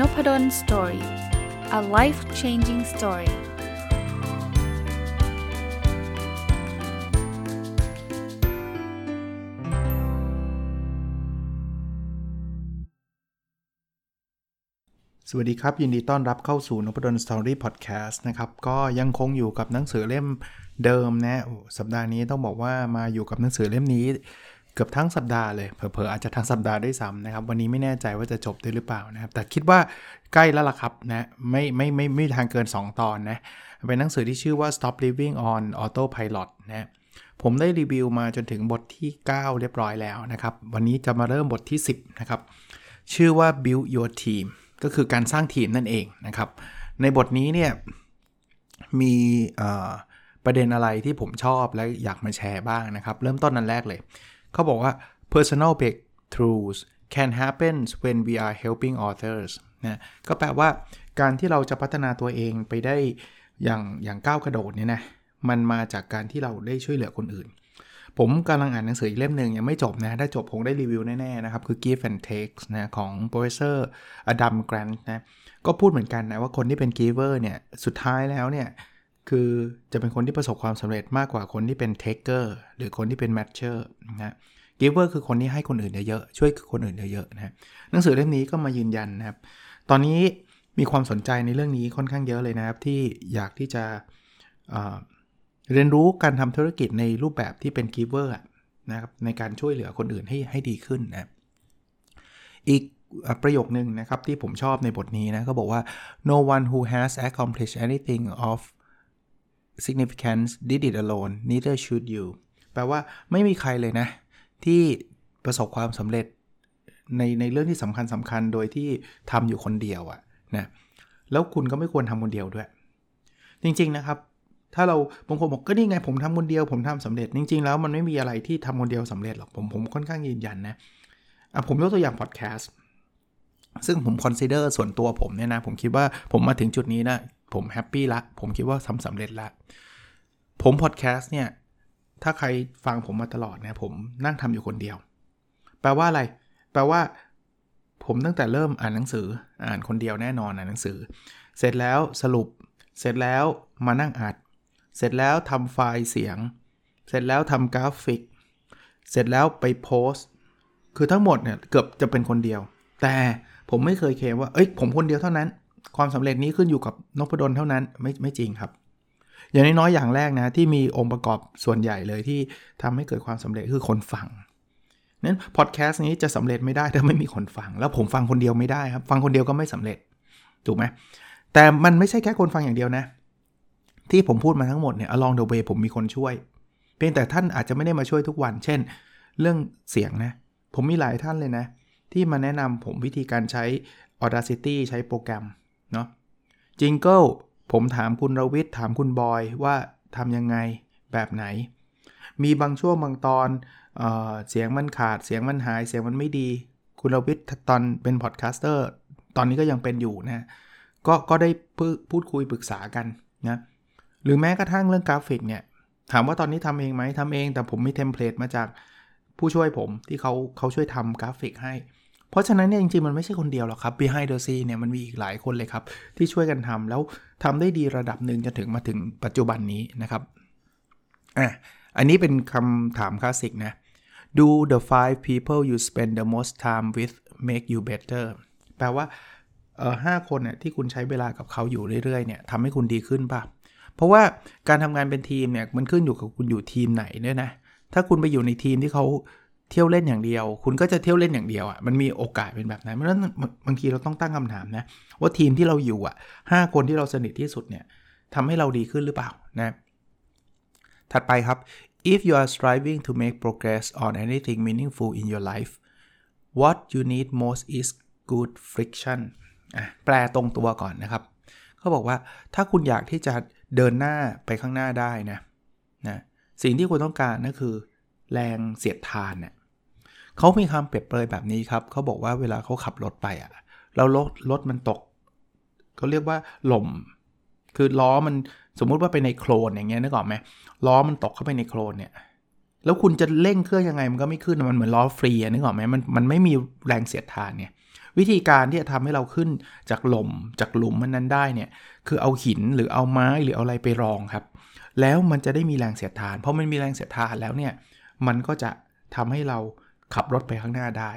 n o p a d o l story a life changing story สวัสดีครับ ยินดีต้อนรับเข้าสู่นพดล story พอดแคสต์นะครับ ก็ยังคงอยู่กับหนังสือเล่มเดิมนะสัปดาห์นี้ต้องบอกว่ามาอยู่กับหนังสือเล่มนี้ เกือบทั้งสัปดาห์เลยเผลอๆอาจจะทั้งสัปดาห์ด้วยซ้ำนะครับ วันนี้ไม่แน่ใจว่าจะจบได้หรือเปล่านะครับ แต่คิดว่าใกล้แล้วล่ะครับนะไม่ไม่ไม่ไม่ทางเกิน 2 ตอนนะเป็นหนังสือที่ชื่อว่า Stop Living on Autopilot นะผมได้รีวิวมาจนถึงบทที่ 9 เรียบร้อยแล้วนะครับ วันนี้จะมาเริ่มบทที่ 10 นะครับ ชื่อว่า Build Your Team ก็คือการสร้างทีมนั่นเองนะครับ ในบทนี้เนี่ยมีประเด็นอะไรที่ผมชอบและอยากมาแชร์บ้างนะครับ เริ่มต้นนั้นแรกเลย เขาบอกว่า personal breakthroughs can happen when we are helping authors นะก็แปลว่าการที่เราจะพัฒนาตัวเองไปได้อย่างอย่างก้าวกระโดดเนี่ยนะมันมาจากการที่เราได้ช่วยเหลือคนอื่น ผมกำลังอ่านหนังสืออีกเล่มหนึ่งยังไม่จบนะ ถ้าจบผมได้รีวิวแน่ๆนะครับ คือ Give and Take นะของ Professor Adam Grant นะก็พูดเหมือนกันนะว่าคนที่เป็น giver เนี่ยสุดท้ายแล้วเนี่ย คือจะเป็นคนที่ประสบความสำเร็จมากกว่าคนที่เป็น taker หรือคนที่เป็น matcher นะ giver คือคนที่ให้คนอื่นเยอะๆช่วยคนอื่นเยอะๆนะหนังสือเล่มนี้ก็มายืนยันนะครับ ตอนนี้มีความสนใจในเรื่องนี้ค่อนข้างเยอะเลยนะครับ ที่อยากที่จะเรียนรู้การทำธุรกิจในรูปแบบที่เป็น giver นะครับในการช่วยเหลือคนอื่นให้ให้ดีขึ้นนะอีกประโยคนึงนะครับที่ผมชอบในบทนี้นะก็บอกว่า no one who has accomplished anything of significance did it alone neither should you แปลว่าไม่มีใครเลยนะ ที่ประสบความสำเร็จในในเรื่องที่สำคัญสำคัญโดยที่ทำอยู่คนเดียวอะนะแล้วคุณก็ไม่ควรทำคนเดียวด้วย จริงๆนะครับถ้าเราบางคนบอกก็นี่ไงผมทำคนเดียวผมทำสำเร็จจริง ๆ แล้วมันไม่มีอะไรที่ทำคนเดียวสำเร็จหรอกผมผมค่อนข้างยืนยันนะอะผมยกตัวอย่างพอดแคสต์ซึ่งผม consider ส่วนตัวผมเนี่ยนะ ผมคิดว่าผมมาถึงจุดนี้นะ ผม happy ละ ผมคิดว่าทำสำเร็จละ ผมพอดแคสต์เนี่ย ถ้าใครฟังผมมาตลอดนะผมนั่งทำอยู่คนเดียว แปลว่าอะไร แปลว่า ผมตั้งแต่เริ่มอ่านหนังสือ อ่านคนเดียวแน่นอนอ่านหนังสือ เสร็จแล้วสรุป เสร็จแล้วมานั่งอัด เสร็จแล้วทำไฟล์เสียง เสร็จแล้วทำกราฟิก เสร็จแล้วไปโพสคือทั้งหมดเนี่ยเกือบจะเป็นคนเดียว แต่ผมไม่เคยเคลมว่า เอ้ยผมคนเดียวเท่านั้น ความสำเร็จนี้ขึ้นอยู่กับนพดลเท่านั้นไม่ไม่จริงครับ อย่างน้อยๆอย่างแรกนะที่มีองค์ประกอบส่วนใหญ่เลยที่ทำให้เกิดความสำเร็จคือคนฟังนั้นพอดแคสต์นี้จะสำเร็จไม่ได้ถ้าไม่มีคนฟัง แล้วผมฟังคนเดียวไม่ได้ครับ ฟังคนเดียวก็ไม่สำเร็จถูกไหมแต่มันไม่ใช่แค่คนฟังอย่างเดียวนะ ที่ผมพูดมาทั้งหมดเนี่ย along the way ผมมีคนช่วย เพียงแต่ท่านอาจจะไม่ได้มาช่วยทุกวัน เช่น เรื่องเสียงนะ ผมมีหลายท่านเลยนะ ที่มาแนะนำผมวิธีการใช้ Audacity ใช้โปรแกรม เนาะ Jingle ผมถามคุณรวิทย์ถามคุณบอยว่าทำยังไงแบบไหน มีบางช่วงบางตอนเออเสียงมันขาดเสียงมันหายเสียงมันไม่ดี คุณรวิทย์ตอนเป็น podcaster ตอนนี้ก็ยังเป็นอยู่นะก็ก็ได้พูดคุยปรึกษากันนะหรือแม้กระทั่งเรื่องกราฟิกเนี่ยถามว่าตอนนี้ทำเองไหมทำเองแต่ผมมี template มาจากผู้ช่วยผมที่เขาเขาช่วยทำกราฟิกให้ เพราะฉะนั้นเนี่ยจริงๆ มันไม่ใช่คนเดียวหรอกครับ behind the scene เนี่ยมันมีอีกหลายคนเลยครับ ที่ช่วยกันทำแล้วทำได้ดีระดับหนึ่งจนถึงมาถึงปัจจุบันนี้นะครับอะอันนี้เป็นคำถามคลาสสิกนะ do the five people you spend the most time with make you better แปลว่าเออห้าคนเนี่ยที่คุณใช้เวลากับเขาอยู่เรื่อยๆเนี่ยทำให้คุณดีขึ้นป่ะ เพราะว่าการทำงานเป็นทีมเนี่ยมันขึ้นอยู่กับคุณอยู่ทีมไหนด้วยนะ ถ้าคุณไปอยู่ในทีมที่เขา เที่ยวเล่นอย่างเดียว คุณก็จะเที่ยวเล่นอย่างเดียวอะ่ะมันมีโอกาสเป็นแบบนั้นเพราะฉะนั้นบางทีเราต้องตั้งคำถามนะว่าทีมที่เราอยู่อะ่ะห้าคนที่เราสนิทที่สุดเนี่ยทำให้เราดีขึ้นหรือเปล่านะถัดไปครับ if you are striving to make progress on anything meaningful in your life what you need most is good friction แปลตรงตัวก่อนนะครับเขาบอกว่าถ้าคุณอยากที่จะเดินหน้าไปข้างหน้าได้นะนะสิ่งที่คุณต้องการนั่นคือ แรงเสียดทานเนี่ย เขามีคำเปรียบเปรยแบบนี้ครับเขาบอกว่าเวลาเขาขับรถไปอะเรารถรถมันตกเขาเรียกว่าหล่ม คือล้อมันสมมุติว่าไปในโคลนอย่างเงี้ยนึกออกไหมล้อมันตกเข้าไปในโคลนเนี่ยแล้วคุณจะเร่งเครื่องยังไงมันก็ไม่ขึ้นมันเหมือนล้อฟรีนึกออกไหมมันมันไม่มีแรงเสียดทานเนี่ยวิธีการที่จะทำให้เราขึ้นจากหล่มจากหลุมมันนั้นได้เนี่ยคือเอาหินหรือเอาไม้หรือเอาอะไรไปรองครับ แล้วมันจะได้มีแรงเสียดทาน เพราะมันมีแรงเสียดทานแล้วเนี่ยมันก็จะทำให้เรา ขับรถไปข้างหน้าได้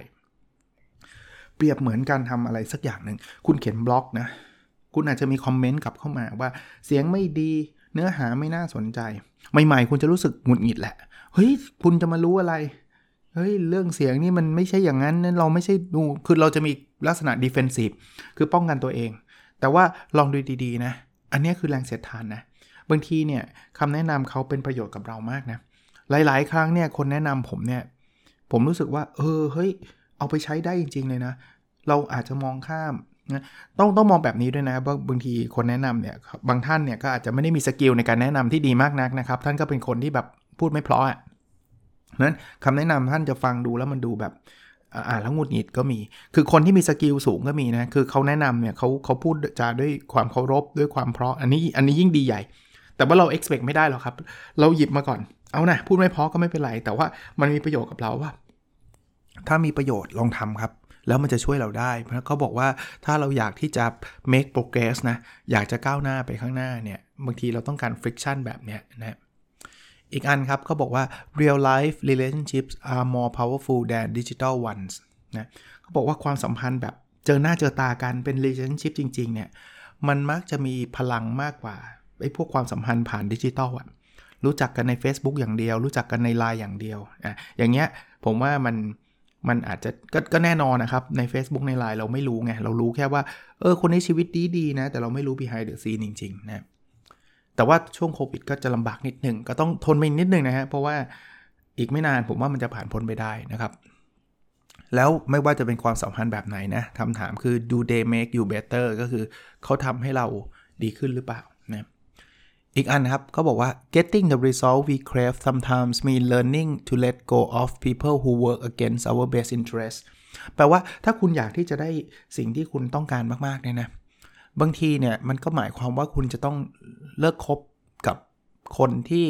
เปรียบเหมือนการทำอะไรสักอย่างหนึ่ง คุณเขียนบล็อกนะ คุณอาจจะมีคอมเมนต์กลับเข้ามาว่าเสียงไม่ดีเนื้อหาไม่น่าสนใจ ใหม่ๆ คุณจะรู้สึกหงุดหงิดแหละ เฮ้ย คุณจะมารู้อะไร เฮ้ย เรื่องเสียงนี่มันไม่ใช่อย่างนั้นเราไม่ใช่ดู คือเราจะมีลักษณะ defensive คือป้องกันตัวเอง แต่ว่าลองดูดีๆนะ อันนี้คือแรงเสียดทานนะ บางทีเนี่ยคำแนะนำเขาเป็นประโยชน์กับเรามากนะ หลายๆ ครั้งเนี่ยคนแนะนำผมเนี่ย ผมรู้สึกว่า เออเฮ้ย เอาไปใช้ได้จริง ๆ เลยนะ เราอาจจะมองข้ามนะต้องต้องมองแบบนี้ด้วยนะว่าบางทีคนแนะนำเนี่ยบางท่านเนี่ยก็อาจจะไม่ได้มี skill ในการแนะนำที่ดีมากนักนะครับ ท่านก็เป็นคนที่แบบพูดไม่เพราะอะนั้นคำแนะนำท่านจะฟังดูแล้วมันดูแบบอ่านแล้วงุดหงิดก็มี คือคนที่มี skill สูงก็มีนะ คือเขาแนะนำเนี่ยเขาเขาพูดจาด้วยความเคารพด้วยความเพราะ อันนี้อันนี้ยิ่งดีใหญ่ แต่ว่าเรา expect ไม่ได้หรอกครับ เราหยิบมาก่อน เอานะพูดไม่เพราะก็ไม่เป็นไร แต่ว่ามันมีประโยชน์กับเราว่า ถ้ามีประโยชน์ลองทำครับ แล้วมันจะช่วยเราได้เพราะเขาบอกว่าถ้าเราอยากที่จะ make progress นะอยากจะก้าวหน้าไปข้างหน้าเนี่ยบางทีเราต้องการ friction แบบเนี้ยนะอีกอันครับเขาบอกว่า real life relationships are more powerful than digital ones นะเขาบอกว่าความสัมพันธ์แบบเจอหน้าเจอตากันเป็น relationship จริง ๆ เนี่ย มันมักจะมีพลังมากกว่าไอ้พวกความสัมพันธ์ผ่านดิจิตอลอะ รู้จักกันใน Facebook อย่างเดียว รู้จักกันใน Line อย่างเดียวอะอย่างเงี้ยผมว่ามันมันอาจจะกก็แน่นอนนะครับ ใน Facebook ใน Line เราไม่รู้ไง เรารู้แค่ว่า เออ คนนี้ชีวิตดีดีนะ แต่เราไม่รู้ behind the scene จริง ๆ นะ แต่ว่าช่วงโควิดก็จะลำบากนิดหนึ่ง ก็ต้องทนไปนิดหนึ่งนะฮะ เพราะว่าอีกไม่นานผมว่ามันจะผ่านพ้นไปได้นะครับ แล้วไม่ว่าจะเป็นความสัมพันธ์แบบไหนนะคำถามคือ do they make you better ก็คือเขาทำให้เราดีขึ้นหรือเปล่านะ อีกอันครับเขาบอกว่า getting the result we crave sometimes mean learning to let go of people who work against our best interest แปลว่าถ้าคุณอยากที่จะได้สิ่งที่คุณต้องการมากๆเนี่ยนะบางทีเนี่ยมันก็หมายความว่าคุณจะต้องเลิกคบกับคนที่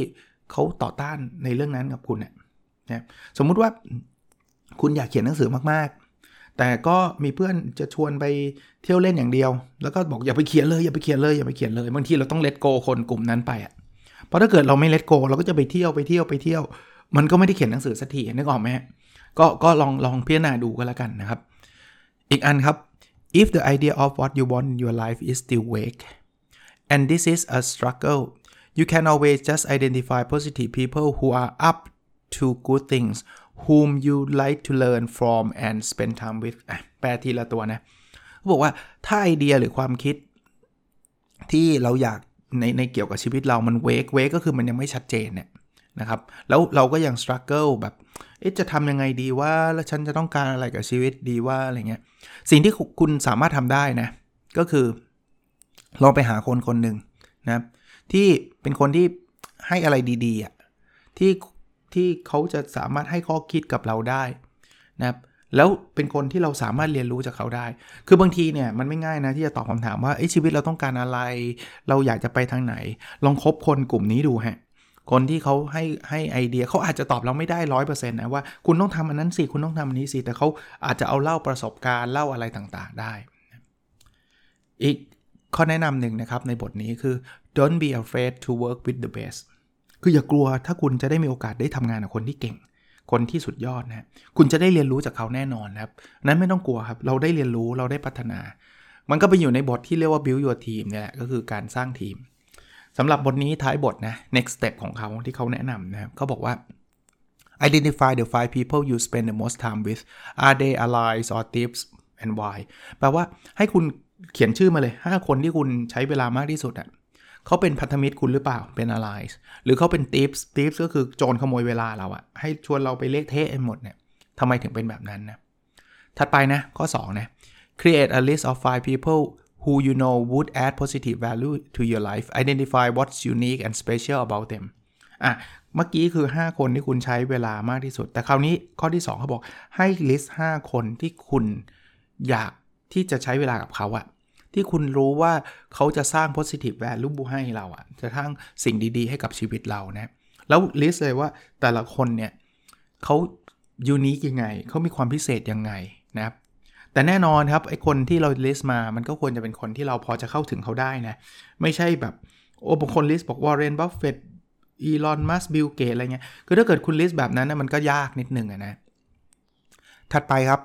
เขาต่อต้านในเรื่องนั้นกับคุณเนี่ยนะสมมุติว่าคุณอยากเขียนหนังสือมาก แต่ก็มีเพื่อนจะชวนไปเที่ยวเล่นอย่างเดียว แล้วก็บอกอย่าไปเขียนเลยอย่าไปเขียนเลยอย่าไปเขียนเลยบางทีเราต้องเลตโกคนกลุ่มนั้นไปอะเพราะถ้าเกิดเราไม่เลตโกเราก็จะไปเที่ยวไปเที่ยวไปเที่ยว มันก็ไม่ได้เขียนหนังสือสักทีนึกออกไหมก็ก็ลองลองพิจารณาดูก็แล้วกันนะครับ อีกอันครับ if the idea of what you want in your life is still vague and this is a struggle you can always just identify positive people who are up to good things whom you like to learn from and spend time with แปลทีละตัวนะเขาบอกว่าถ้าไอเดียหรือความคิด ที่เราอยากในในเกี่ยวกับชีวิตเรามันเวกเวกก็คือมันยังไม่ชัดเจนเนี่ยนะครับ แล้วเราก็ยังสครัลเกิลแบบจะทำยังไงดีว่าแล้วฉันจะต้องการอะไรกับชีวิตดีว่าอะไรเงี้ย สิ่งที่คุณสามารถทำได้นะ ก็คือลองไปหาคนคนหนึ่งนะที่เป็นคนที่ให้อะไรดีๆอะที่ ที่เขาจะสามารถให้ข้อคิดกับเราได้นะครับแล้วเป็นคนที่เราสามารถเรียนรู้จากเขาได้ คือบางทีเนี่ยมันไม่ง่ายนะที่จะตอบคำถามว่าชีวิตเราต้องการอะไร เราอยากจะไปทางไหน ลองคบคนกลุ่มนี้ดูฮะ คนที่เขาให้ให้ไอเดียเขาอาจจะตอบเราไม่ได้ร้อยเปอร์เซ็นต์นะว่าคุณต้องทำอันนั้นสิ คุณต้องทำอันนี้สิ แต่เขาอาจจะเอาเล่าประสบการณ์เล่าอะไรต่างๆได้ อีกข้อแนะนำหนึ่งนะครับในบทนี้คือ don't be afraid to work with the best คืออย่ากลัวถ้าคุณจะได้มีโอกาสได้ทำงานกับคนที่เก่ง คนที่สุดยอดนะคุณจะได้เรียนรู้จากเขาแน่นอนครับ นั้นไม่ต้องกลัวครับ เราได้เรียนรู้เราได้พัฒนา มันก็ไปอยู่ในบทที่เรียกว่า build your team เนี่ยแหละก็คือการสร้างทีมสำหรับบทนี้ท้ายบทนะ next step ของเขาที่เขาแนะนำนะครับเขาบอกว่า identify the five people you spend the most time with are they allies or tips and why แปลว่าให้คุณเขียนชื่อมาเลย 5 คนที่คุณใช้เวลามากที่สุดอะ่ะ เขาเป็นพันธมิตรคุณหรือเปล่าเป็น allies หรือเขาเป็น tips tips ก็คือโจรขโมยเวลาเราอะให้ชวนเราไปเละเทะหมดเนี่ยทำไมถึงเป็นแบบนั้นนะถัดไปนะข้อ2นะ create a list of five people who you know would add positive value to your life identify what's unique and special about them อะเมื่อกี้คือ 5 คนที่คุณใช้เวลามากที่สุด แต่คราวนี้ข้อที่ 2เขาบอกให้ list 5 คนที่คุณอยากที่จะใช้เวลากับเขาอะ ที่คุณรู้ว่าเขาจะสร้าง positive value ให้เราอะจะสร้างสิ่งดีๆ ให้กับชีวิตเรานะแล้วลิสต์เลยว่าแต่ละคนเนี่ยเขายูนิคยังไง เขามีความพิเศษยังไงนะครับแต่แน่นอนครับไอคนที่เราลิสต์มา มันก็ควรจะเป็นคนที่เราพอจะเข้าถึงเขาได้นะ ไม่ใช่แบบ โอ้บางคน list บอกว่าวอร์เรนบัฟเฟตต์อีลอนมัสก์บิลเกตส์อะไรเงี้ย คือถ้าเกิดคุณ list แบบนั้นนะมันก็ยากนิดนึงนะ ถัดไปครับ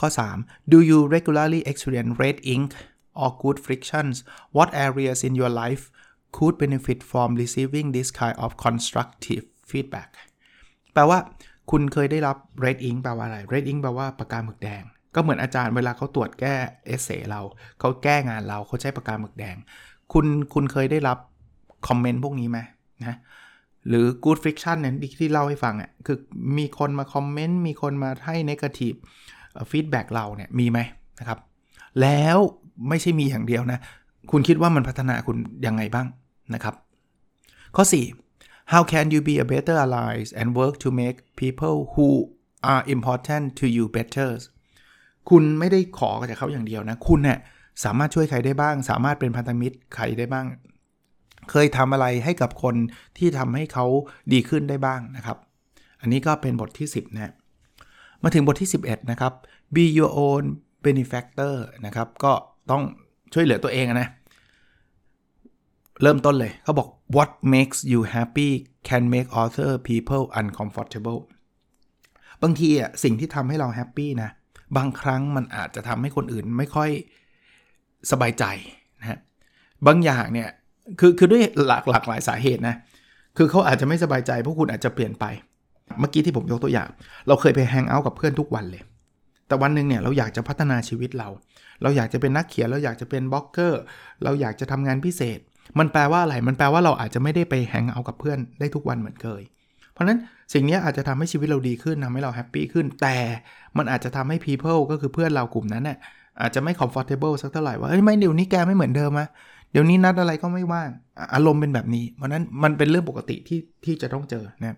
ข้อ 3 do you regularly experience red ink or good friction what areas in your life could benefit from receiving this kind of constructive feedback แปลว่าคุณเคยได้รับ red ink แปลว่าอะไร red ink แปลว่าปากกาหมึกแดง ก็เหมือนอาจารย์เวลาเขาตรวจแก้เอเซเรา เขาแก้งานเราเขาใช้ปากกาหมึกแดง คุณคุณเคยได้รับคอมเมนต์พวกนี้ไหมนะหรือ good friction เนี่ยที่เล่าให้ฟังอะคือมีคนมาคอมเมนต์มีคนมาให้ negative feedback เราเนี่ยมีไหมนะครับ แล้ว ไม่ใช่มีอย่างเดียวนะ คุณคิดว่ามันพัฒนาคุณยังไงบ้างนะครับ ข้อ 4 how can you be a better ally and work to make people who are important to you better คุณไม่ได้ขอจากเขาอย่างเดียวนะ คุณเนี่ยสามารถช่วยใครได้บ้าง สามารถเป็นพันธมิตรใครได้บ้าง เคยทำอะไรให้กับคนที่ทำให้เขาดีขึ้นได้บ้างนะครับ อันนี้ก็เป็นบทที่ 10นะมาถึงบทที่ 11 นะครับ be your own benefactor นะครับ ก็ ต้องช่วยเหลือตัวเองนะ เริ่มต้นเลยเขาบอก what makes you happy can make other people uncomfortable บางทีอะสิ่งที่ทำให้เรา happy นะ บางครั้งมันอาจจะทำให้คนอื่นไม่ค่อยสบายใจนะฮะบางอย่างเนี่ยคือคือด้วยหลากหลากหลายสาเหตุนะ คือเขาอาจจะไม่สบายใจเพราะคุณอาจจะเปลี่ยนไป เมื่อกี้ที่ผมยกตัวอย่าง เราเคยไป hang out กับเพื่อนทุกวันเลย แต่วันหนึ่งเนี่ยเราอยากจะพัฒนาชีวิตเรา เราอยากจะเป็นนักเขียน เราอยากจะเป็นบล็อกเกอร์ เราอยากจะทำงานพิเศษ มันแปลว่าอะไร มันแปลว่าเราอาจจะไม่ได้ไปแฮงเอาท์กับเพื่อนได้ทุกวันเหมือนเคย เพราะนั้นสิ่งนี้อาจจะทำให้ชีวิตเราดีขึ้นทำให้เราแฮปปี้ขึ้น แต่มันอาจจะทำให้ people ก็คือเพื่อนเรากลุ่มนั้นเนี่ยอาจจะไม่ comfortable สักเท่าไหร่ว่าเอ้ยไม่เดี๋ยวนี้แกไม่เหมือนเดิมอะเดี๋ยวนี้นัดอะไรก็ไม่ว่าง อารมณ์เป็นแบบนี้ เพราะนั้นมันเป็นเรื่องปกติที่ที่จะต้องเจอนะ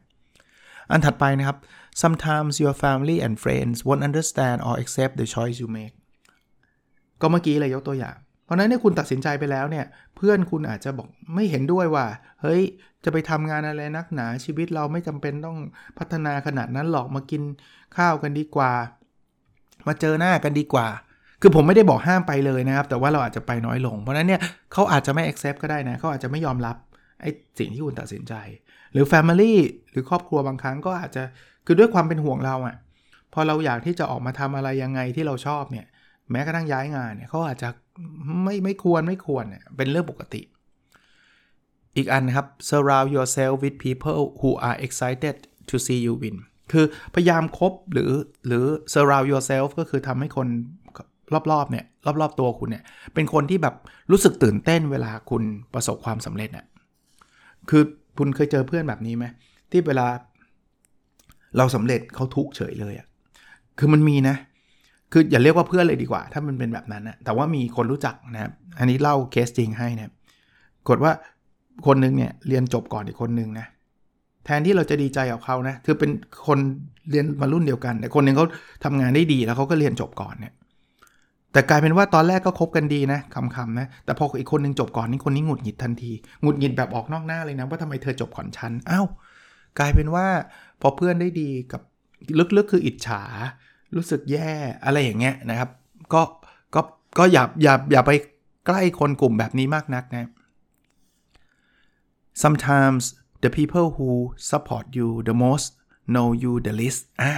อันถัดไปนะครับ sometimes your family and friends won't understand or accept the choice you make ก็เมื่อกี้เลยยกตัวอย่าง เพราะนั้นเนี่ยคุณตัดสินใจไปแล้วเนี่ย เพื่อนคุณอาจจะบอกไม่เห็นด้วยว่า เฮ้ย จะไปทำงานอะไรนักหนาชีวิตเราไม่จำเป็นต้องพัฒนาขนาดนั้นหรอกมากินข้าวกันดีกว่า มาเจอหน้ากันดีกว่า คือผมไม่ได้บอกห้ามไปเลยนะครับ แต่ว่าเราอาจจะไปน้อยลง เพราะนั้นเนี่ยเขาอาจจะไม่ accept ก็ได้นะเขาอาจจะไม่ยอมรับไอ้สิ่งที่คุณตัดสินใจ หรือ Family หรือครอบครัวบางครั้งก็อาจจะคือด้วยความเป็นห่วงเราอะ่ะพอเราอยากที่จะออกมาทำอะไรยังไงที่เราชอบเนี่ย แม้กระทั่งย้ายงานเนี่ยเขาอาจจะไม่ไม่ควรไม่ควรเนี่ยเป็นเรื่องปกติ อีกอันนะครับ surround yourself with people who are excited to see you win คือพยายามคบหรือหรือ surround yourself ก็คือทำให้คนรอบๆเนี่ยรอบๆตัวคุณเนี่ยเป็นคนที่แบบรู้สึกตื่นเต้นเวลาคุณประสบความสำเร็จน่ะคือคุณเคยเจอเพื่อนแบบนี้ไหมที่เวลาเราสำเร็จเขาทุกเฉยเลยอะ่ะคือมันมีนะ คืออย่าเรียกว่าเพื่อนเลยดีกว่า ถ้ามันเป็นแบบนั้นนะแต่ว่ามีคนรู้จักนะครับ อันนี้เล่าเคสจริงให้นะกดว่าคนนึงเนี่ยเรียนจบก่อนอีกคนนึงนะแทนที่เราจะดีใจกับเขานะคือเป็นคนเรียนมารุ่นเดียวกัน แต่คนนึงเขาทำงานได้ดีแล้วเขาก็เรียนจบก่อนเนี่ย แต่กลายเป็นว่าตอนแรกก็คบกันดีนะคำๆนะ แต่พออีกคนนึงจบก่อนนี่คนนี้หงุดหงิดทันทีหงุดหงิดแบบออกนอกหน้าเลยนะว่าทำไมเธอจบก่อนฉันอ้าวกลายเป็นว่าพอเพื่อนได้ดีกับลึกๆคืออิจฉา รู้สึกแย่อะไรอย่างเงี้ยนะครับ ก็ก็ก็อย่าอย่าอย่าไปใกล้คนกลุ่มแบบนี้มากนักนะ sometimes the people who support you the most know you the least อ่า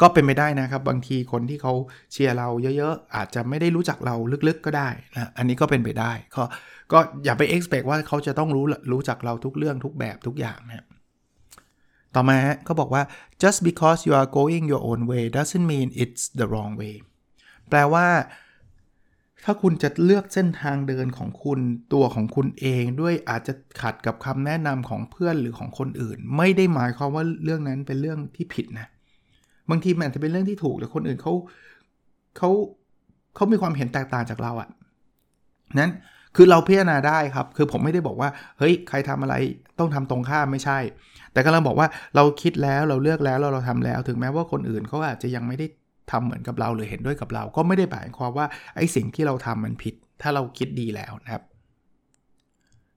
ก็เป็นไปได้นะครับบางทีคนที่เขาเชียร์เราเยอะๆ อาจจะไม่ได้รู้จักเราลึกๆก็ได้นะอันนี้ก็เป็นไปได้ ก็ก็อย่าไป expect ว่าเขาจะต้องรู้รู้จักเราทุกเรื่องทุกแบบทุกอย่างนะ ต่อมาเขาบอกว่า just because you are going your own way doesn't mean it's the wrong way แปลว่า ถ้าคุณจะเลือกเส้นทางเดินของคุณตัวของคุณเองด้วยอาจจะขัดกับคำแนะนำของเพื่อนหรือของคนอื่น ไม่ได้หมายความว่าเรื่องนั้นเป็นเรื่องที่ผิดนะ บางทีมันอาจจะเป็นเรื่องที่ถูกแต่คนอื่นเขาเขาเขามีความเห็นแตกต่างจากเราอะ่ะนั้นคือเราพิจารณาได้ครับ คือผมไม่ได้บอกว่า เฮ้ย ใครทำอะไรต้องทำตรงข้ามไม่ใช่ แต่กำลังบอกว่าเราคิดแล้วเราเลือกแล้วเราเราทำแล้ว ถึงแม้ว่าคนอื่นเขาอาจจะยังไม่ได้ทำเหมือนกับเราหรือเห็นด้วยกับเรา ก็ไม่ได้หมายความว่าไอ้สิ่งที่เราทำมันผิด ถ้าเราคิดดีแล้วนะครับ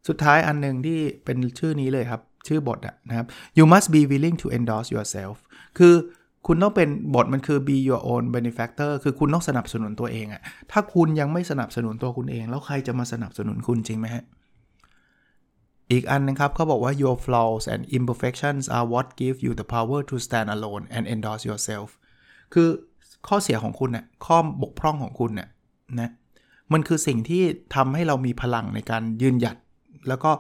สุดท้ายอันหนึ่งที่เป็นชื่อนี้เลยครับ ชื่อบทอะนะครับ you must be willing to endorse yourself คือคุณต้องเป็นบทมันคือ be your own benefactor คือคุณต้องสนับสนุนตัวเองอะถ้าคุณยังไม่สนับสนุนตัวคุณเอง แล้วใครจะมาสนับสนุนคุณจริงไหมฮะ อีกอันนะครับเขาบอกว่า your flaws and imperfections are what give you the power to stand alone and endorse yourself คือข้อเสียของคุณเนี่ยข้อบกพร่องของคุณเนี่ยนะมันคือสิ่งที่ทำให้เรามีพลังในการยืนหยัด แล้วก็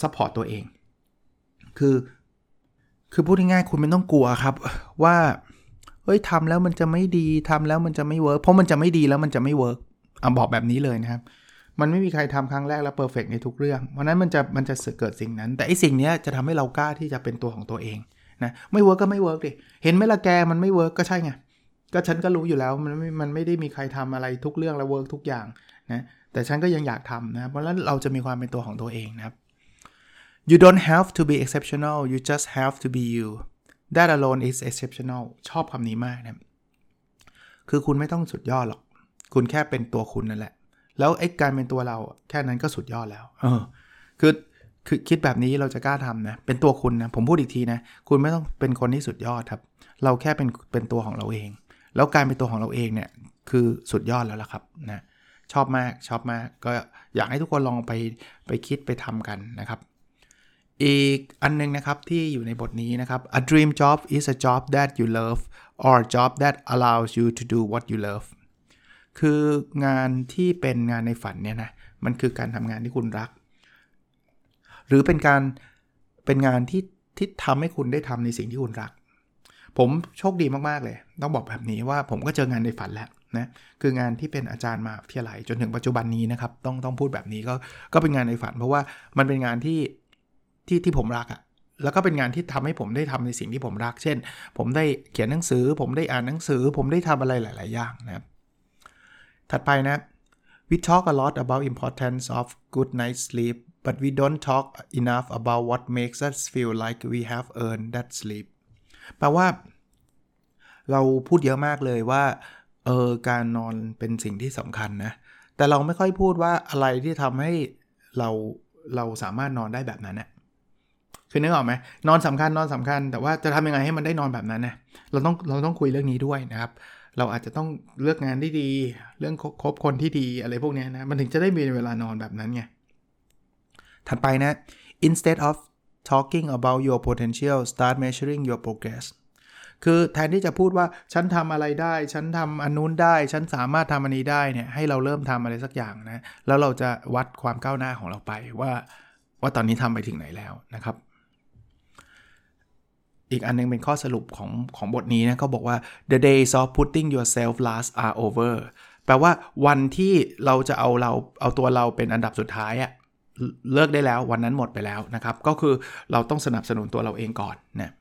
support ตัวเอง คือ คือพูดง่ายๆคุณไม่ต้องกลัวครับว่าเฮ้ยทำแล้วมันจะไม่ดีทำแล้วมันจะไม่ work เพราะมันจะไม่ดีแล้วมันจะไม่ work อะบอกแบบนี้เลยนะครับ มันไม่มีใครทำครั้งแรกแล้ว perfect ในทุกเรื่อง เพราะนั้นมันจะมันจะเกิดสิ่งนั้น แต่ไอสิ่งนี้จะทำให้เรากล้าที่จะเป็นตัวของตัวเองนะไม่ work ก็ไม่ work ดิเห็นไหมละแกมันไม่ work ก็ใช่ไงก็ฉันก็รู้อยู่แล้วมันไม่มันไม่ได้มีใครทำอะไรทุกเรื่องแล้วเวิร์กทุกอย่างนะแต่ฉันก็ยังอยากทำนะเพราะฉะนั้นเราจะมีความเป็นตัวของตัวเองนะครับ you don't have to be exceptional you just have to be you that alone is exceptional ชอบคำนี้มากนะคือคุณไม่ต้องสุดยอดหรอก คุณแค่เป็นตัวคุณนั่นแหละ แล้วไอ้การเป็นตัวเราแค่นั้นก็สุดยอดแล้ว เออ คือคือคิดแบบนี้เราจะกล้าทำนะ เป็นตัวคุณนะ ผมพูดอีกทีนะ คุณไม่ต้องเป็นคนที่สุดยอดครับ เราแค่เป็นเป็นตัวของเราเอง แล้วการเป็นตัวของเราเองเนี่ยคือสุดยอดแล้วล่ะครับนะชอบมากชอบมาก ก็อยากให้ทุกคนลองไปไปคิดไปทำกันนะครับ อีกอันนึงนะครับที่อยู่ในบทนี้นะครับ a dream job is a job that you love or a job that allows you to do what you love คืองานที่เป็นงานในฝันเนี่ยนะมันคือการทำงานที่คุณรัก หรือเป็นการเป็นงานที่ที่ทำให้คุณได้ทำในสิ่งที่คุณรัก ผมโชคดีมาก ๆ เลย ต้องบอกแบบนี้ว่าผมก็เจองานในฝันแล้วนะคืองานที่เป็นอาจารย์มาวิทยาลัยจนถึงปัจจุบันนี้นะครับต้องต้องพูดแบบนี้ก็ก็เป็นงานในฝัน เพราะว่ามันเป็นงานที่ที่ที่ผมรักอะแล้วก็เป็นงานที่ทำให้ผมได้ทำในสิ่งที่ผมรัก เช่น ผมได้เขียนหนังสือ ผมได้อ่านหนังสือ ผมได้ทำอะไรหลาย ๆ อย่างนะครับ ถัดไปนะ we talk a lot about importance of good night sleep but we don't talk enough about what makes us feel like we have earned that sleep แปลว่า เราพูดเยอะมากเลยว่า เออ การนอนเป็นสิ่งที่สำคัญนะ แต่เราไม่ค่อยพูดว่าอะไรที่ทำให้เราเราสามารถนอนได้แบบนั้นนะคือนึกออกไหมนอนสำคัญนอนสำคัญ แต่ว่าจะทำยังไงให้มันได้นอนแบบนั้นนะเราต้องเราต้องคุยเรื่องนี้ด้วยนะครับ เราอาจจะต้องเลือกงานที่ดี เรื่องคบคนที่ดีอะไรพวกนี้นะ มันถึงจะได้มีเวลานอนแบบนั้นไง ถัดไปนะ instead of talking about your potential start measuring your progress คือแทนที่จะพูดว่าฉันทำอะไรได้ ฉันทำอันนู้นได้ ฉันสามารถทำอันนี้ได้เนี่ยให้เราเริ่มทำอะไรสักอย่างนะ แล้วเราจะวัดความก้าวหน้าของเราไปว่า ว่าตอนนี้ทำไปถึงไหนแล้วนะครับ อีกอันนึงเป็นข้อสรุปของของบทนี้นะเขาบอกว่า the days of putting yourself last are over แปลว่าวันที่เราจะเอาเราเอาตัวเราเป็นอันดับสุดท้ายอะเลิกได้แล้ววันนั้นหมดไปแล้วนะครับ ก็คือเราต้องสนับสนุนตัวเราเองก่อนนะ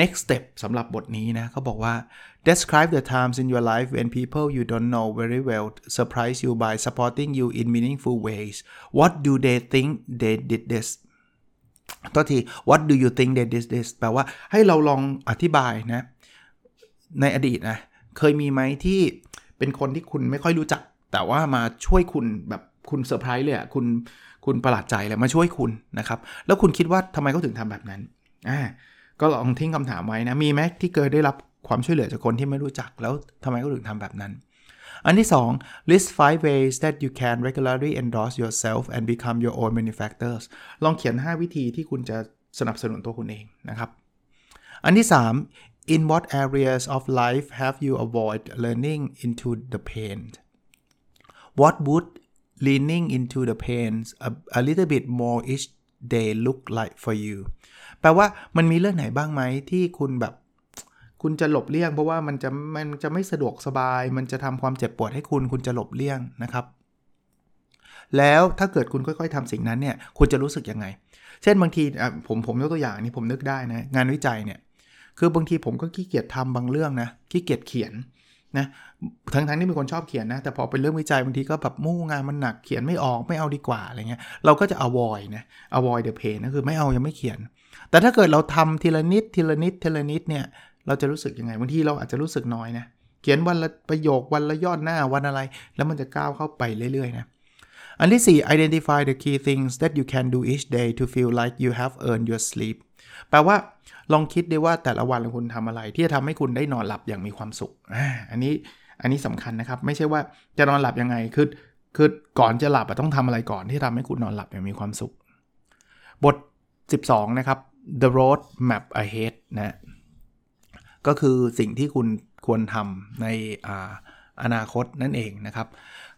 next step สำหรับบทนี้นะเขาบอกว่า describe the times in your life when people you don't know very well surprise you by supporting you in meaningful ways what do they think they did this ตัวที what do you think they did this แปลว่าให้เราลองอธิบายนะ ในอดีตนะ เคยมีไหมที่เป็นคนที่คุณไม่ค่อยรู้จัก แต่ว่ามาช่วยคุณแบบคุณเซอร์ไพรส์เลยอะคุณคุณประหลาดใจเลยมาช่วยคุณนะครับ แล้วคุณคิดว่าทำไมเขาถึงทำแบบนั้นอ่าก็ลองทิ้งคำถามไว้นะ มีไหมที่เคยได้รับความช่วยเหลือจากคนที่ไม่รู้จัก แล้วทำไมเขาถึงทำแบบนั้น อันที่ 2 list five ways that you can regularly endorse yourself and become your own benefactors ลองเขียน 5 วิธีที่คุณจะสนับสนุนตัวคุณเองนะครับ อันที่ 3 in what areas of life have you avoid learning into the pain what would leaning into the pains a, a little bit more each day look like for you แปลว่ามันมีเรื่องไหนบ้างไหมที่คุณแบบ คุณจะหลบเลี่ยง เพราะว่ามันจะมันจะไม่สะดวกสบาย มันจะทำความเจ็บปวดให้คุณคุณจะหลบเลี่ยงนะครับ แล้วถ้าเกิดคุณค่อย ๆทำสิ่งนั้นเนี่ยคุณจะรู้สึกยังไง เช่นบางทีผมผมยกตัวอย่างนี้ผมนึกได้นะงานวิจัยเนี่ยคือบางทีผมก็ขี้เกียจทำบางเรื่องนะขี้เกียจเขียนนะทั้งทั้งที่มีคนชอบเขียนนะ แต่พอเป็นเรื่องวิจัยบางทีก็แบบมู่งานมันหนักเขียนไม่ออกไม่เอาดีกว่าอะไรเงี้ยเราก็จะ avoid นะ avoid the pain ก็คือไม่เอายังไม่เขียน แต่ถ้าเกิดเราทำทีละนิดทีละนิดทีละนิดเนี่ย เราจะรู้สึกยังไงบางทีเราอาจจะรู้สึกน้อยนะเขียนวันละประโยควันละยอดหน้าวันอะไร แล้วมันจะก้าวเข้าไปเรื่อยๆนะอันที่ 4 identify the key things that you can do each day to feel like you have earned your sleep แปลว่าลองคิดดูว่าแต่ละวันคุณทำอะไร ที่จะทำให้คุณได้นอนหลับอย่างมีความสุขอันนี้อันนี้สำคัญนะครับ ไม่ใช่ว่าจะนอนหลับยังไงคือคือก่อนจะหลับต้องทำอะไรก่อนที่ทำให้คุณนอนหลับอย่างมีความสุข บท 12 นะครับ the road map ahead นะ ก็คือสิ่งที่คุณควรทำในอาอนาคตนั่นเองนะครับ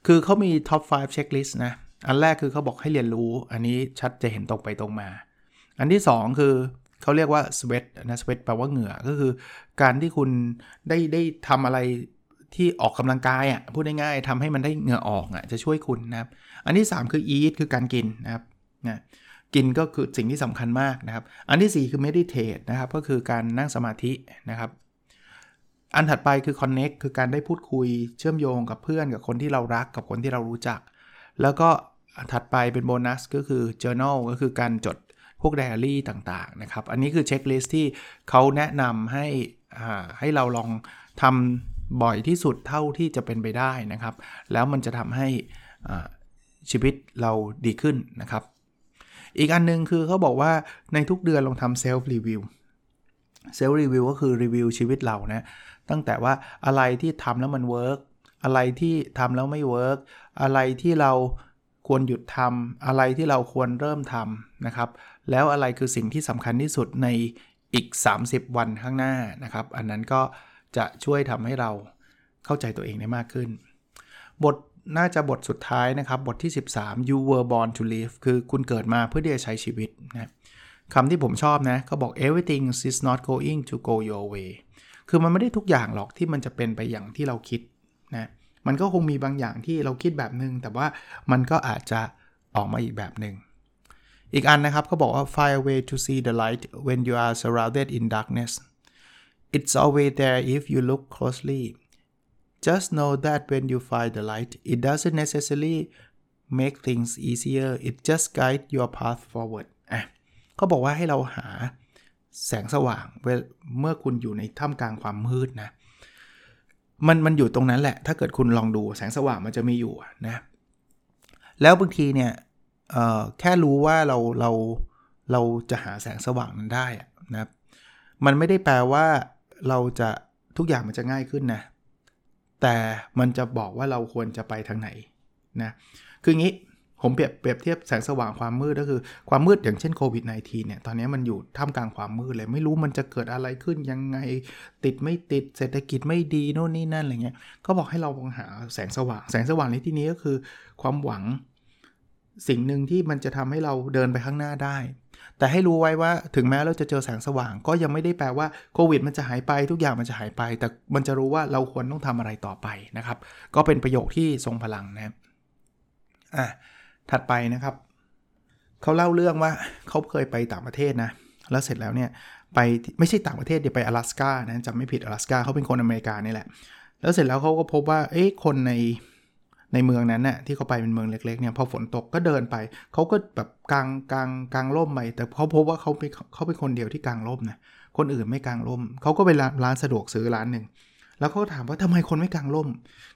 คือเขามี top 5 checklist นะ อันแรกคือเขาบอกให้เรียนรู้ อันนี้ชัดจะเห็นตรงไปตรงมา อันที่ 2 คือเขาเรียกว่า sweat นะ sweat แปลว่าเหงื่อ ก็คือการที่คุณได้ได้ทำอะไรที่ออกกำลังกายอะพูดง่ายๆทำให้มันได้เหงื่อออกอะจะช่วยคุณนะครับ อันที่ 3 คือ eat คือการกินนะครับนะ กินก็คือสิ่งที่สำคัญมากนะครับ อันที่ 4 คือ meditate นะครับ ก็คือการนั่งสมาธินะครับ อันถัดไปคือ connect คือการได้พูดคุยเชื่อมโยงกับเพื่อนกับคนที่เรารักกับคนที่เรารู้จัก แล้วก็ถัดไปเป็นโบนัสก็คือ journal ก็คือการจดพวกไดอารี่ต่างๆนะครับ อันนี้คือเช็คลิสที่เขาแนะนำให้ให้เราลองทำบ่อยที่สุดเท่าที่จะเป็นไปได้นะครับ แล้วมันจะทำให้ชีวิตเราดีขึ้นนะครับ อีกอันนึงคือเขาบอกว่าในทุกเดือนลองทำ self review self review ก็คือรีวิวชีวิตเรานะตั้งแต่ว่าอะไรที่ทำแล้วมัน work อะไรที่ทำแล้วไม่ work อะไรที่เราควรหยุดทำอะไรที่เราควรเริ่มทำนะครับ แล้วอะไรคือสิ่งที่สำคัญที่สุดในอีก 30 วันข้างหน้านะครับ อันนั้นก็จะช่วยทำให้เราเข้าใจตัวเองได้มากขึ้น บท น่าจะบทสุดท้ายนะครับ บทที่ 13 you were born to live คือคุณเกิดมาเพื่อที่จะใช้ชีวิตนะคำที่ผมชอบนะเขาบอก everything is not going to go your way คือมันไม่ได้ทุกอย่างหรอกที่มันจะเป็นไปอย่างที่เราคิดนะมันก็คงมีบางอย่างที่เราคิดแบบหนึง่งแต่ว่ามันก็อาจจะออกมาอีกแบบหนึง่งอีกอันนะครับเขาบอกว่า find a way to see the light when you are surrounded in darkness it's always there if you look closely just know that when you find the light it doesn't necessarily make things easier it just guide your path forward อะเขาบอกว่าให้เราหาแสงสว่างเมื่อคุณอยู่ในท่ามกลางความมืดนะมันมันอยู่ตรงนั้นแหละ ถ้าเกิดคุณลองดูแสงสว่างมันจะมีอยู่นะ แล้วบางทีเนี่ยแค่รู้ว่าเราเราเราจะหาแสงสว่างนั้นได้นะมันไม่ได้แปลว่าเราจะทุกอย่างมันจะง่ายขึ้นนะ แต่มันจะบอกว่าเราควรจะไปทางไหนนะคืองี้ผมเปรียบเปรียบเทียบแสงสว่างความมืดก็คือความมืดอย่างเช่นโควิด -19 เนี่ยตอนนี้มันอยู่ท่ามกลางความมืดเลยไม่รู้มันจะเกิดอะไรขึ้นยังไงติดไม่ติดเศรษฐกิจไม่ดีโน่นนี่นั่นอะไรเงี้ยก็บอกให้เราลองหาแสงสว่าง แสงสว่างในที่นี้ก็คือ ความหวัง สิ่งหนึ่งที่มันจะทำให้เราเดินไปข้างหน้าได้ แต่ให้รู้ไว้ว่าถึงแม้เราจะเจอแสงสว่าง ก็ยังไม่ได้แปลว่าโควิด มันจะหายไปทุกอย่างมันจะหายไป แต่มันจะรู้ว่าเราควรต้องทำอะไรต่อไปนะครับ ก็เป็นประโยคที่ทรงพลังนะครับอ่ะถัดไปนะครับ เขาเล่าเรื่องว่าเขาเคยไปต่างประเทศนะ แล้วเสร็จแล้วเนี่ยไปไม่ใช่ต่างประเทศเดี๋ยวไป阿拉斯กานะจำไม่ผิด阿拉斯กาเขาเป็นคนอเมริกานี่แหละ แล้วเสร็จแล้วเขาก็พบว่าเอ๊ะคนใน ในเมืองนั้นน่ะที่เขาไปเป็นเมืองเล็กๆเนี่ยพอฝนตกก็เดินไป เขาก็แบบกลางกลางกลางร่มไปแต่เขาพบว่าเขาเป็นเขาเป็นคนเดียวที่กลางร่มนะคนอื่นไม่กลางร่มเขาก็ไปร้านสะดวกซื้อร้านหนึ่งแล้วเขาถามว่าทำไมคนไม่กลางร่ม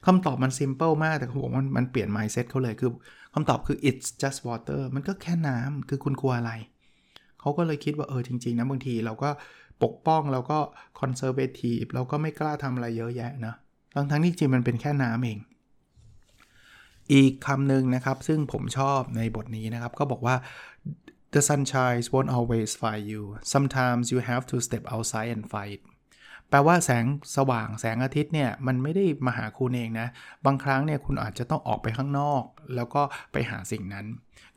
คำตอบมันซิมเปิลมากแต่เขาบอกว่ามันเปลี่ยน mindset เขาเลยคือคำตอบคือ it's just water มันก็แค่น้ำคือคุณกลัวอะไร เขาก็เลยคิดว่าเออจริงๆนะบางทีเราก็ปกป้องเราก็ conservative เราก็ไม่กล้าทำอะไรเยอะแยะนะทั้งทั้งที่จริงมันเป็นแค่น้ำเอง อีกคำหนึ่งนะครับ ซึ่งผมชอบในบทนี้นะครับ ก็บอกว่า the sunshine won't always find you sometimes you have to step outside and fight แปลว่าแสงสว่างแสงอาทิตย์เนี่ย มันไม่ได้มาหาคุณเองนะ บางครั้งเนี่ยคุณอาจจะต้องออกไปข้างนอก แล้วก็ไปหาสิ่งนั้น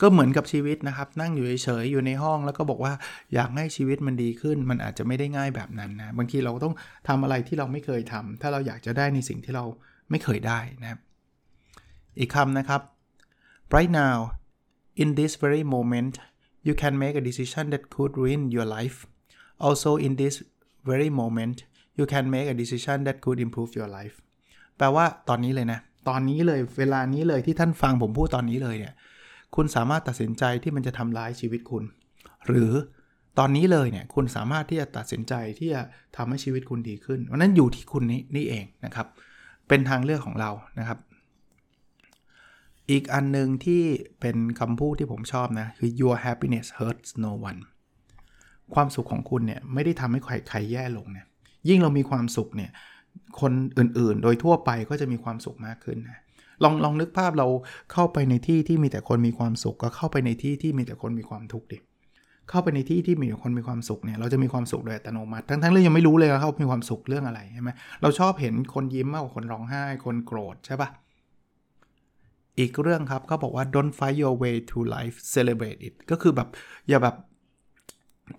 ก็เหมือนกับชีวิตนะครับ นั่งอยู่เฉยๆอยู่ในห้องแล้วก็บอกว่าอยากให้ชีวิตมันดีขึ้น มันอาจจะไม่ได้ง่ายแบบนั้นนะ บางทีเราต้องทำอะไรที่เราไม่เคยทำถ้าเราอยากจะได้ในสิ่งที่เราไม่เคยได้นะครับ อีกคำนะครับ right now in this very moment you can make a decision that could ruin your life also in this very moment you can make a decision that could improve your life แปลว่าตอนนี้เลยนะ ตอนนี้เลยเวลานี้เลยที่ท่านฟังผมพูดตอนนี้เลยเนี่ย คุณสามารถตัดสินใจที่มันจะทำร้ายชีวิตคุณ หรือตอนนี้เลยเนี่ยคุณสามารถที่จะตัดสินใจที่จะทำให้ชีวิตคุณดีขึ้นวันนั้นอยู่ที่คุณนี้นี่เองนะครับ เป็นทางเลือกของเรานะครับ อีกอันหนึ่งที่เป็นคำพูดที่ผมชอบนะ คือ your happiness hurts no one ความสุขของคุณเนี่ย ไม่ได้ทำให้ใครใครแย่ลงเนี่ย ยิ่งเรามีความสุขเนี่ย คนอื่นๆ โดยทั่วไปก็จะมีความสุขมากขึ้นนะลองลองนึกภาพเราเข้าไปในที่ที่มีแต่คนมีความสุข ก็เข้าไปในที่ที่มีแต่คนมีความทุกข์ดิเข้าไปในที่ที่มีแต่คนมีความสุขเนี่ยเราจะมีความสุขโดยอัตโนมัติ ทั้งๆเรายังไม่รู้เลยว่าเขามีความสุขเรื่องอะไรใช่ไหมเราชอบเห็นคนยิ้มมากกว่าคนร้องไห้คนโกรธใช่ปะ อีกเรื่องครับเขาบอกว่า don't fight your way to life celebrate it ก็คือแบบอย่าแบบ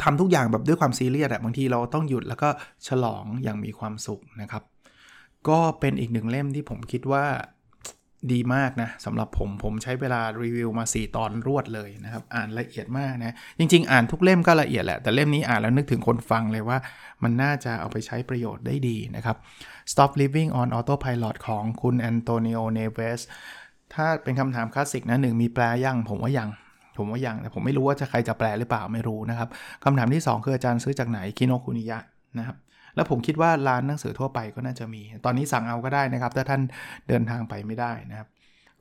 ทำทุกอย่างแบบด้วยความซีเรียสอะบางทีเราต้องหยุดแล้วก็ฉลองอย่างมีความสุขนะครับ ก็เป็นอีกหนึ่งเล่มที่ผมคิดว่าดีมากนะสำหรับผมผมใช้เวลารีวิวมา 4 ตอนรวดเลยนะครับ อ่านละเอียดมากนะ จริง ๆ อ่านทุกเล่มก็ละเอียดแหละ แต่เล่มนี้อ่านแล้วนึกถึงคนฟังเลยว่า มันน่าจะเอาไปใช้ประโยชน์ได้ดีนะครับ Stop Living on Autopilot ของคุณแอนโตนิโอเนเวส ถ้าเป็นคำถามคลาสสิกนะหนึ่งมีแปลยังผมว่ายังผมว่ายังแต่ผมไม่รู้ว่าจะใครจะแปลหรือเปล่าไม่รู้นะครับคำถามที่ 2 คืออาจารย์ซื้อจากไหนคิโนคุนิยะนะครับแล้วผมคิดว่าร้านหนังสือทั่วไปก็น่าจะมี ตอนนี้สั่งเอาก็ได้นะครับ ถ้าท่านเดินทางไปไม่ได้นะครับ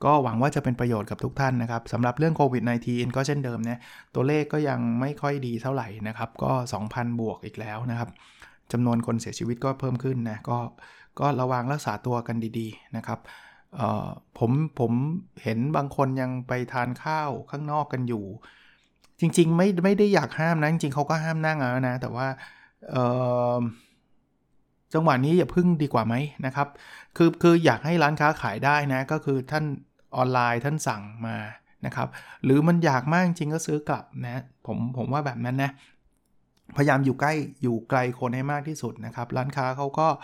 ก็หวังว่าจะเป็นประโยชน์กับทุกท่านนะครับสำหรับเรื่องโควิด -19 ก็เช่นเดิมเนี่ยตัวเลขก็ยังไม่ค่อยดีเท่าไหร่นะครับ ก็ 2,000 บวกอีกแล้วนะครับจำนวนคนเสียชีวิตก็เพิ่มขึ้นนะก็ก็ระวังรักษาตัวกันดีๆนะครับ ผมผมเห็นบางคนยังไปทานข้าวข้างนอกกันอยู่ จริง ๆ ไม่ไม่ได้อยากห้ามนะจริงๆเขาก็ห้ามนั่งแล้วนะ แต่ว่าจังหวะนี้อย่าพึ่งดีกว่าไหมนะครับ คือคืออยากให้ร้านค้าขายได้นะ ก็คือท่านออนไลน์ท่านสั่งมานะครับ หรือมันอยากมากจริงก็ซื้อกลับนะผมผมว่าแบบนั้นนะพยายามอยู่ใกล้อยู่ไกลคนให้มากที่สุดนะครับ ร้านค้าเขาก็เ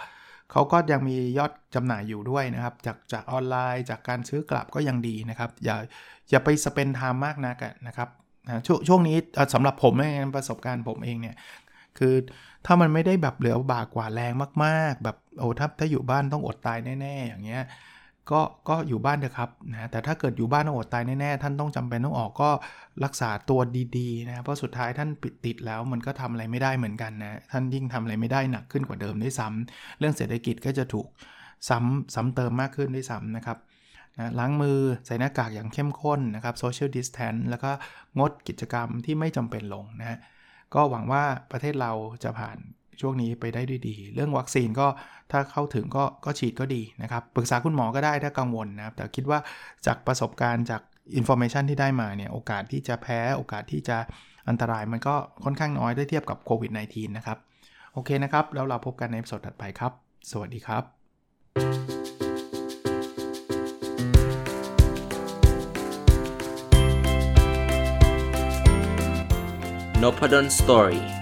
ขาก็ยังมียอดจำหน่ายอยู่ด้วยนะครับ จากจากออนไลน์ จากการซื้อกลับก็ยังดีนะครับ อย่าอย่าไปสเปนไทม์มากนักนะครับนะช่วงนี้สำหรับผมเองประสบการณ์ผมเองเนี่ยคือถ้ามันไม่ได้แบบเหลือบากกว่าแรงมาก ๆ แบบโอ้ถ้าถ้าอยู่บ้านต้องอดตายแน่ ๆ อย่างเงี้ย ก็ก็อยู่บ้านเถอะครับนะแต่ถ้าเกิดอยู่บ้านต้องอดตายแน่ๆท่านต้องจำเป็นต้องออกก็รักษาตัวดีๆนะเพราะสุดท้ายท่านปิดติดแล้วมันก็ทำอะไรไม่ได้เหมือนกันนะท่านยิ่งทำอะไรไม่ได้หนักขึ้นกว่าเดิมด้วยซ้ำเรื่องเศรษฐกิจก็จะถูกซ้ำซ้ำเติมมากขึ้นด้วยซ้ำนะครับนะล้างมือใส่หน้ากากอย่างเข้มข้นนะครับ social distance แล้วก็งดกิจกรรมที่ไม่จำเป็นลงนะก็หวังว่าประเทศเราจะผ่าน ช่วงนี้ไปได้ด้วยดี เรื่องวัคซีนก็ถ้าเข้าถึงก็ก็ฉีดก็ดีนะครับปรึกษาคุณหมอก็ได้ถ้ากังวลนะครับแต่คิดว่าจากประสบการณ์จาก information ที่ได้มาเนี่ยโอกาสที่จะแพ้โอกาสที่จะอันตรายมันก็ค่อนข้างน้อยได้เทียบกับโควิด -19 นะครับ โอเคนะครับ แล้วเราพบกันในสดถัดไปครับ สวัสดีครับ n o p a d o n Story